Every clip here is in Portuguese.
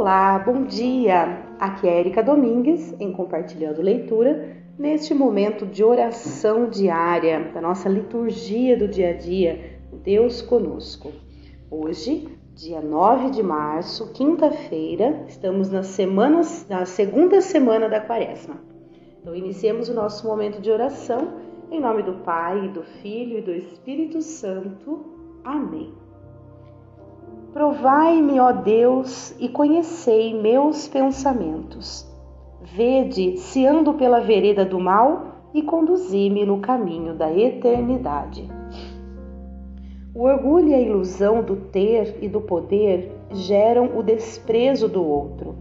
Olá, bom dia! Aqui é Erika Domingues em Compartilhando Leitura, neste momento de oração diária, da nossa liturgia do dia a dia, Deus conosco. Hoje, dia 9 de março, quinta-feira, estamos nas semanas, na segunda semana da quaresma. Então, iniciemos o nosso momento de oração em nome do Pai, do Filho e do Espírito Santo. Amém. Provai-me, ó Deus, e conhecei meus pensamentos. Vede se ando pela vereda do mal e conduzi-me no caminho da eternidade. O orgulho e a ilusão do ter e do poder geram o desprezo do outro.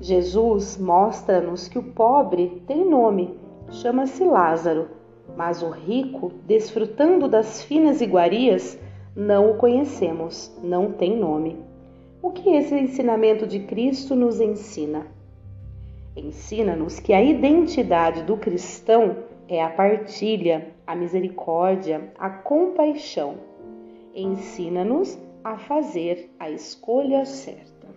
Jesus mostra-nos que o pobre tem nome, chama-se Lázaro, mas o rico, desfrutando das finas iguarias, não o conhecemos, não tem nome. O que esse ensinamento de Cristo nos ensina? Ensina-nos que a identidade do cristão é a partilha, a misericórdia, a compaixão. Ensina-nos a fazer a escolha certa.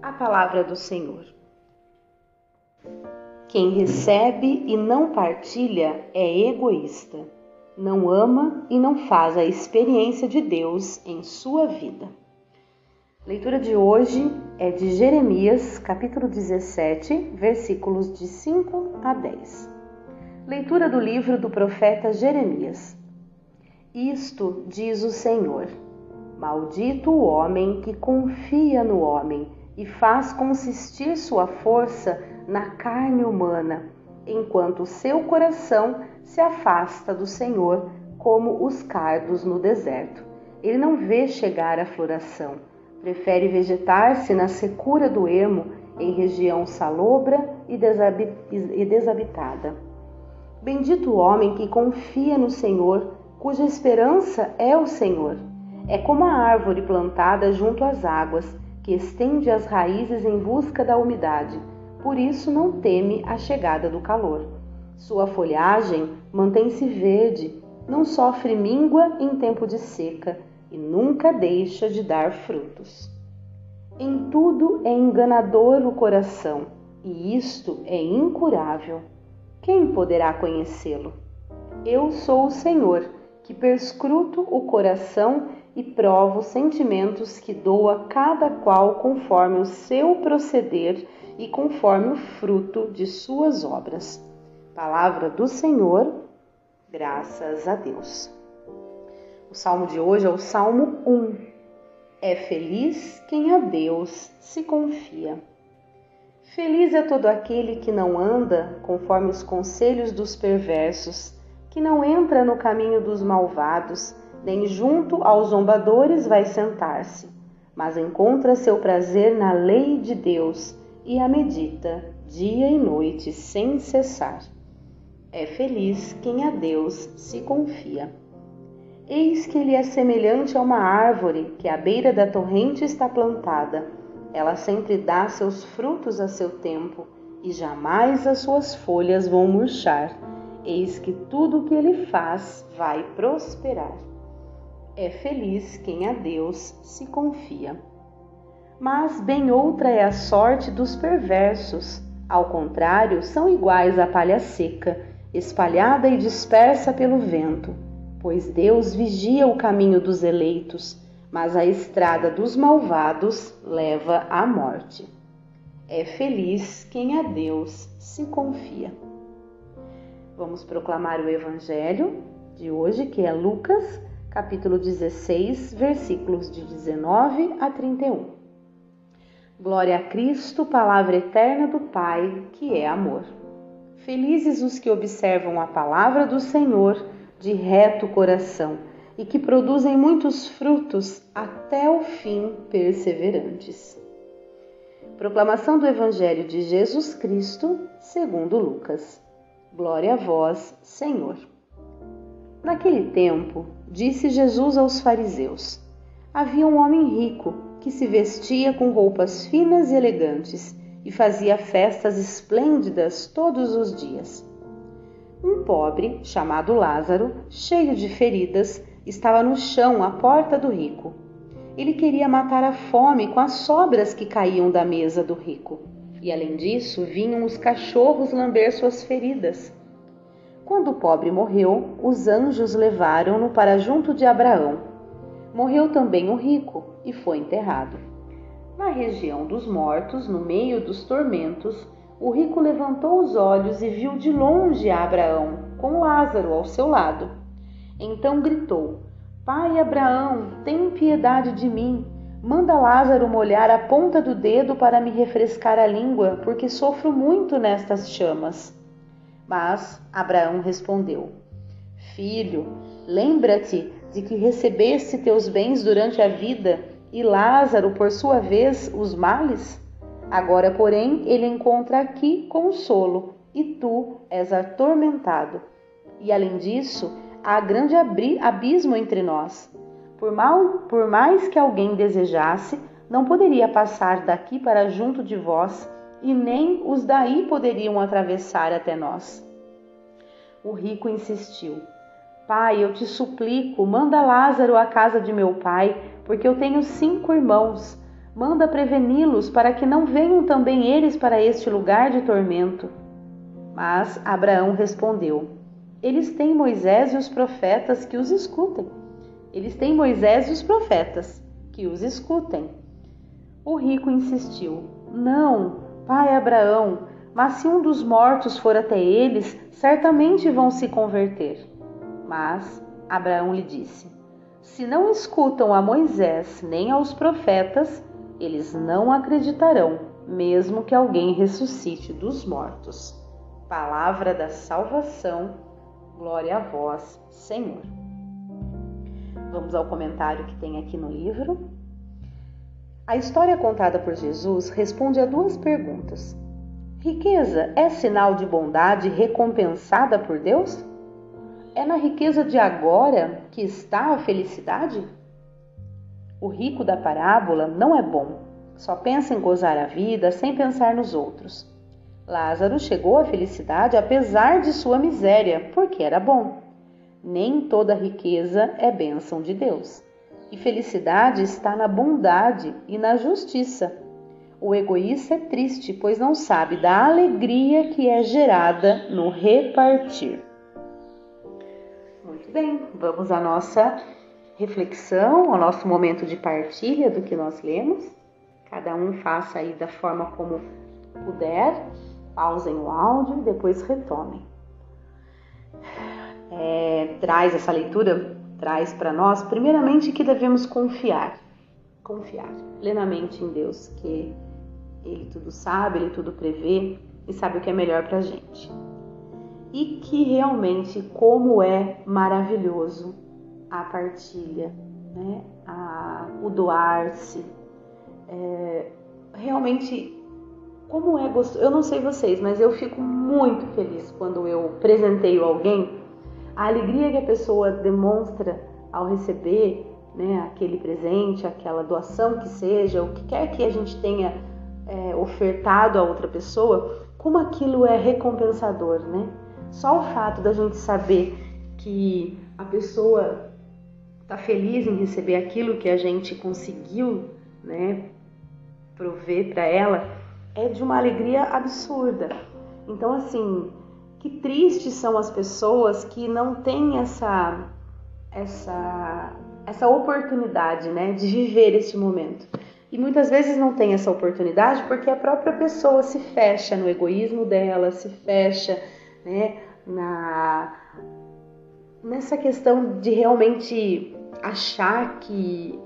A palavra do Senhor. Quem recebe e não partilha é egoísta não ama e não faz a experiência de Deus em sua vida. Leitura de hoje é de Jeremias, capítulo 17, versículos de 5 a 10. Leitura do livro do profeta Jeremias. Isto diz o Senhor: Maldito o homem que confia no homem e faz consistir sua força na carne humana, enquanto seu coração se afasta do Senhor como os cardos no deserto. Ele não vê chegar a floração, prefere vegetar-se na secura do ermo, em região salobra e desabitada. Bendito o homem que confia no Senhor, cuja esperança é o Senhor. É como a árvore plantada junto às águas, que estende as raízes em busca da umidade, por isso não teme a chegada do calor. Sua folhagem mantém-se verde, não sofre míngua em tempo de seca e nunca deixa de dar frutos. Em tudo é enganador o coração, e isto é incurável. Quem poderá conhecê-lo? Eu sou o Senhor, que perscruto o coração e provo os sentimentos que dou a cada qual conforme o seu proceder e conforme o fruto de suas obras. Palavra do Senhor, graças a Deus. O salmo de hoje é o Salmo 1. É feliz quem a Deus se confia. Feliz é todo aquele que não anda conforme os conselhos dos perversos, que não entra no caminho dos malvados, nem junto aos zombadores vai sentar-se, mas encontra seu prazer na lei de Deus e a medita dia e noite sem cessar. É feliz quem a Deus se confia. Eis que ele é semelhante a uma árvore que à beira da torrente está plantada. Ela sempre dá seus frutos a seu tempo, e jamais as suas folhas vão murchar. Eis que tudo o que ele faz vai prosperar. É feliz quem a Deus se confia. Mas bem outra é a sorte dos perversos. Ao contrário, são iguais à palha seca espalhada e dispersa pelo vento, pois Deus vigia o caminho dos eleitos, mas a estrada dos malvados leva à morte. É feliz quem a Deus se confia. Vamos proclamar o Evangelho de hoje, que é Lucas, capítulo 16, versículos de 19 a 31. Glória a Cristo, palavra eterna do Pai, que é amor. Felizes os que observam a palavra do Senhor de reto coração e que produzem muitos frutos até o fim perseverantes. Proclamação do Evangelho de Jesus Cristo, segundo Lucas. Glória a vós, Senhor. Naquele tempo, disse Jesus aos fariseus: Havia um homem rico que se vestia com roupas finas e elegantes e fazia festas esplêndidas todos os dias. Um pobre, chamado Lázaro, cheio de feridas, estava no chão à porta do rico. Ele queria matar a fome com as sobras que caíam da mesa do rico. E além disso, vinham os cachorros lamber suas feridas. Quando o pobre morreu, os anjos levaram-no para junto de Abraão. Morreu também o rico e foi enterrado. Na região dos mortos, no meio dos tormentos, o rico levantou os olhos e viu de longe Abraão, com Lázaro ao seu lado. Então gritou: Pai Abraão, tem piedade de mim. Manda Lázaro molhar a ponta do dedo para me refrescar a língua, porque sofro muito nestas chamas. Mas Abraão respondeu: Filho, lembra-te de que recebeste teus bens durante a vida e Lázaro, por sua vez, os males? Agora, porém, ele encontra aqui consolo e tu és atormentado. E além disso, há grande abismo entre nós. Por, mal, por mais que alguém desejasse, não poderia passar daqui para junto de vós, e nem os daí poderiam atravessar até nós. O rico insistiu: Pai, eu te suplico, manda Lázaro à casa de meu pai, porque eu tenho cinco irmãos. Manda preveni-los para que não venham também eles para este lugar de tormento. Mas Abraão respondeu: eles têm Moisés e os profetas que os escutem. Eles têm Moisés e os profetas que os escutem. O rico insistiu: Não, pai Abraão, mas se um dos mortos for até eles, certamente vão se converter. Mas Abraão lhe disse: Se não escutam a Moisés nem aos profetas, eles não acreditarão, mesmo que alguém ressuscite dos mortos. Palavra da salvação Glória a vós, Senhor. Vamos ao comentário que tem aqui no livro. A história contada por Jesus responde a duas perguntas. Riqueza é sinal de bondade recompensada por Deus? É na riqueza de agora que está a felicidade? O rico da parábola não é bom, só pensa em gozar a vida sem pensar nos outros. Lázaro chegou à felicidade apesar de sua miséria, porque era bom. Nem toda riqueza é bênção de Deus. E felicidade está na bondade e na justiça. O egoísta é triste, pois não sabe da alegria que é gerada no repartir. Bem, vamos à nossa reflexão, ao nosso momento de partilha do que nós lemos. Cada um faça aí da forma como puder pausem o áudio e depois retomem. É, traz essa leitura, traz para nós, primeiramente, que devemos confiar, confiar plenamente em Deus, que Ele tudo sabe, Ele tudo prevê e sabe o que é melhor para a gente. E que realmente, como é maravilhoso a partilha, né? a, o doar-se, é, realmente como é gostoso. Eu não sei vocês, mas eu fico muito feliz quando eu presenteio alguém. A alegria que a pessoa demonstra ao receber né, aquele presente, aquela doação que seja, o que quer que a gente tenha é, ofertado a outra pessoa, como aquilo é recompensador, né? Só o fato da gente saber que a pessoa está feliz em receber aquilo que a gente conseguiu, né, prover para ela, é de uma alegria absurda. Então, assim, que tristes são as pessoas que não têm essa essa essa oportunidade, né, de viver esse momento. E muitas vezes não tem essa oportunidade porque a própria pessoa se fecha no egoísmo dela, se fecha, né, na nessa questão de realmente achar que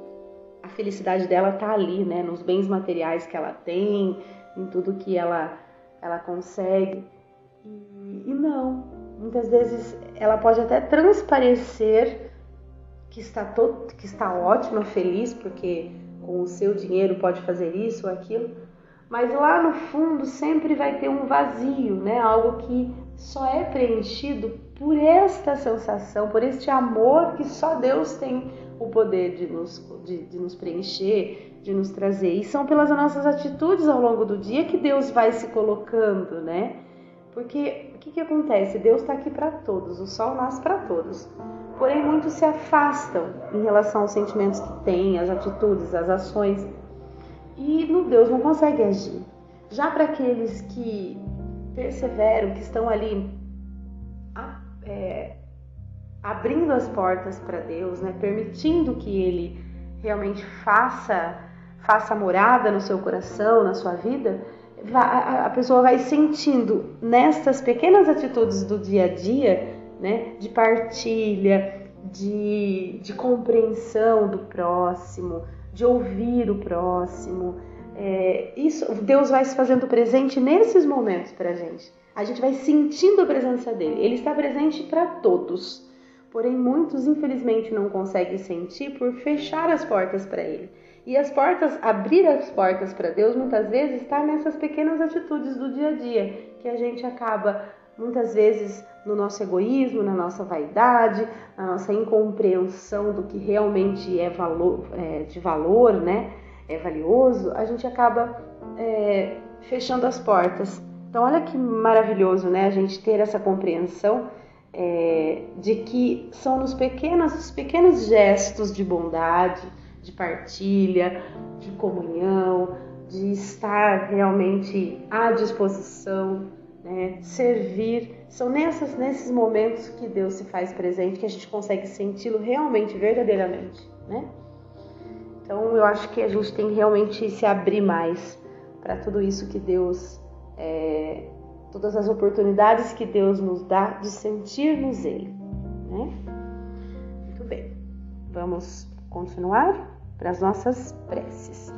a felicidade dela tá ali, né, nos bens materiais que ela tem, em tudo que ela, ela consegue. E, e não, muitas vezes ela pode até transparecer que está, todo, que está ótima, feliz, porque com o seu dinheiro pode fazer isso ou aquilo, mas lá no fundo sempre vai ter um vazio, né? Algo que só é preenchido por esta sensação, por este amor que só Deus tem o poder de nos, de, de nos preencher, de nos trazer. E são pelas nossas atitudes ao longo do dia que Deus vai se colocando, né? Porque o que, que acontece? Deus está aqui para todos, o sol nasce para todos. Porém, muitos se afastam em relação aos sentimentos que têm, às atitudes, às ações, e no Deus não consegue agir. Já para aqueles que perseveram, que estão ali é, abrindo as portas para Deus, né, permitindo que Ele realmente faça faça morada no seu coração, na sua vida, a pessoa vai sentindo nestas pequenas atitudes do dia a dia, né, de partilha, de, de compreensão do próximo, de ouvir o próximo. É, isso, Deus vai se fazendo presente nesses momentos para a gente. A gente vai sentindo a presença dele. Ele está presente para todos. Porém, muitos infelizmente não conseguem sentir por fechar as portas para ele. E as portas, abrir as portas para Deus, muitas vezes está nessas pequenas atitudes do dia a dia, que a gente acaba muitas vezes no nosso egoísmo, na nossa vaidade, na nossa incompreensão do que realmente é, valor, é de valor, né? É valioso, a gente acaba é, fechando as portas. Então, olha que maravilhoso, né? A gente ter essa compreensão é, de que são nos pequenos, pequenos gestos de bondade, de partilha, de comunhão, de estar realmente à disposição, né, servir. São nessas, nesses momentos que Deus se faz presente que a gente consegue senti-lo realmente, verdadeiramente. Né? Então eu acho que a gente tem que realmente se abrir mais para tudo isso que Deus, é, todas as oportunidades que Deus nos dá de sentirmos Ele. Né? Muito bem, vamos continuar? para as nossas preces.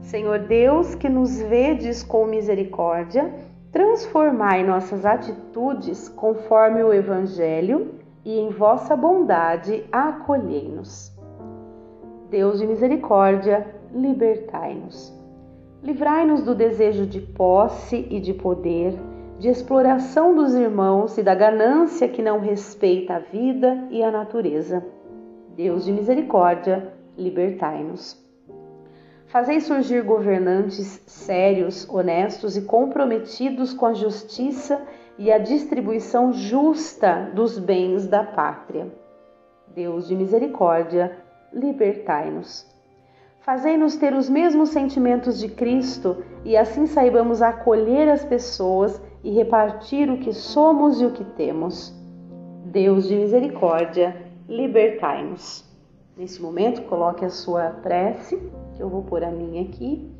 Senhor Deus, que nos vedes com misericórdia, transformai nossas atitudes conforme o Evangelho e em vossa bondade acolhei-nos. Deus de misericórdia, libertai-nos. Livrai-nos do desejo de posse e de poder, de exploração dos irmãos e da ganância que não respeita a vida e a natureza. Deus de misericórdia, libertai-nos. Fazei surgir governantes sérios, honestos e comprometidos com a justiça e a distribuição justa dos bens da pátria. Deus de misericórdia, libertai-nos. Fazei-nos ter os mesmos sentimentos de Cristo e assim saibamos acolher as pessoas e repartir o que somos e o que temos. Deus de misericórdia, libertai-nos. Nesse momento, coloque a sua prece, que eu vou pôr a minha aqui.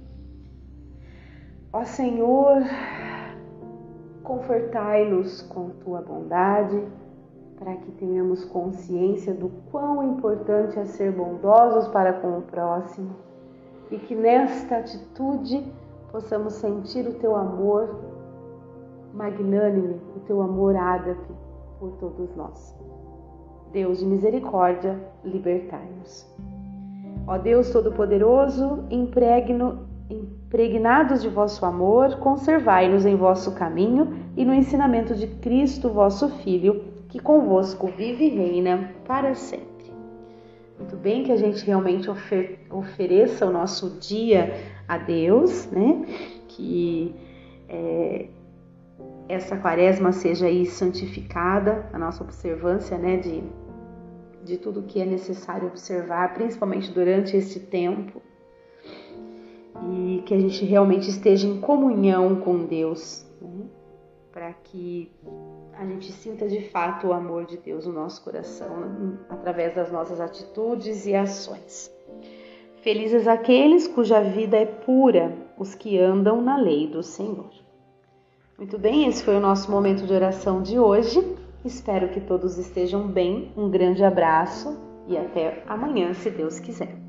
Ó Senhor, confortai-nos com tua bondade, para que tenhamos consciência do quão importante é ser bondosos para com o próximo e que nesta atitude possamos sentir o teu amor magnânime, o teu amor ágape por todos nós. Deus de misericórdia, libertai-nos. Ó Deus Todo-Poderoso, impregnados de vosso amor, conservai-nos em vosso caminho e no ensinamento de Cristo, vosso Filho, que convosco vive e reina para sempre. Muito bem que a gente realmente ofer ofereça o nosso dia a Deus, né? Que é, essa quaresma seja aí santificada, a nossa observância, né? De de tudo que é necessário observar, principalmente durante esse tempo, e que a gente realmente esteja em comunhão com Deus, né? Para que a gente sinta de fato o amor de Deus no nosso coração através das nossas atitudes e ações. Felizes aqueles cuja vida é pura, os que andam na lei do Senhor. Muito bem, esse foi o nosso momento de oração de hoje. Espero que todos estejam bem. Um grande abraço e até amanhã, se Deus quiser.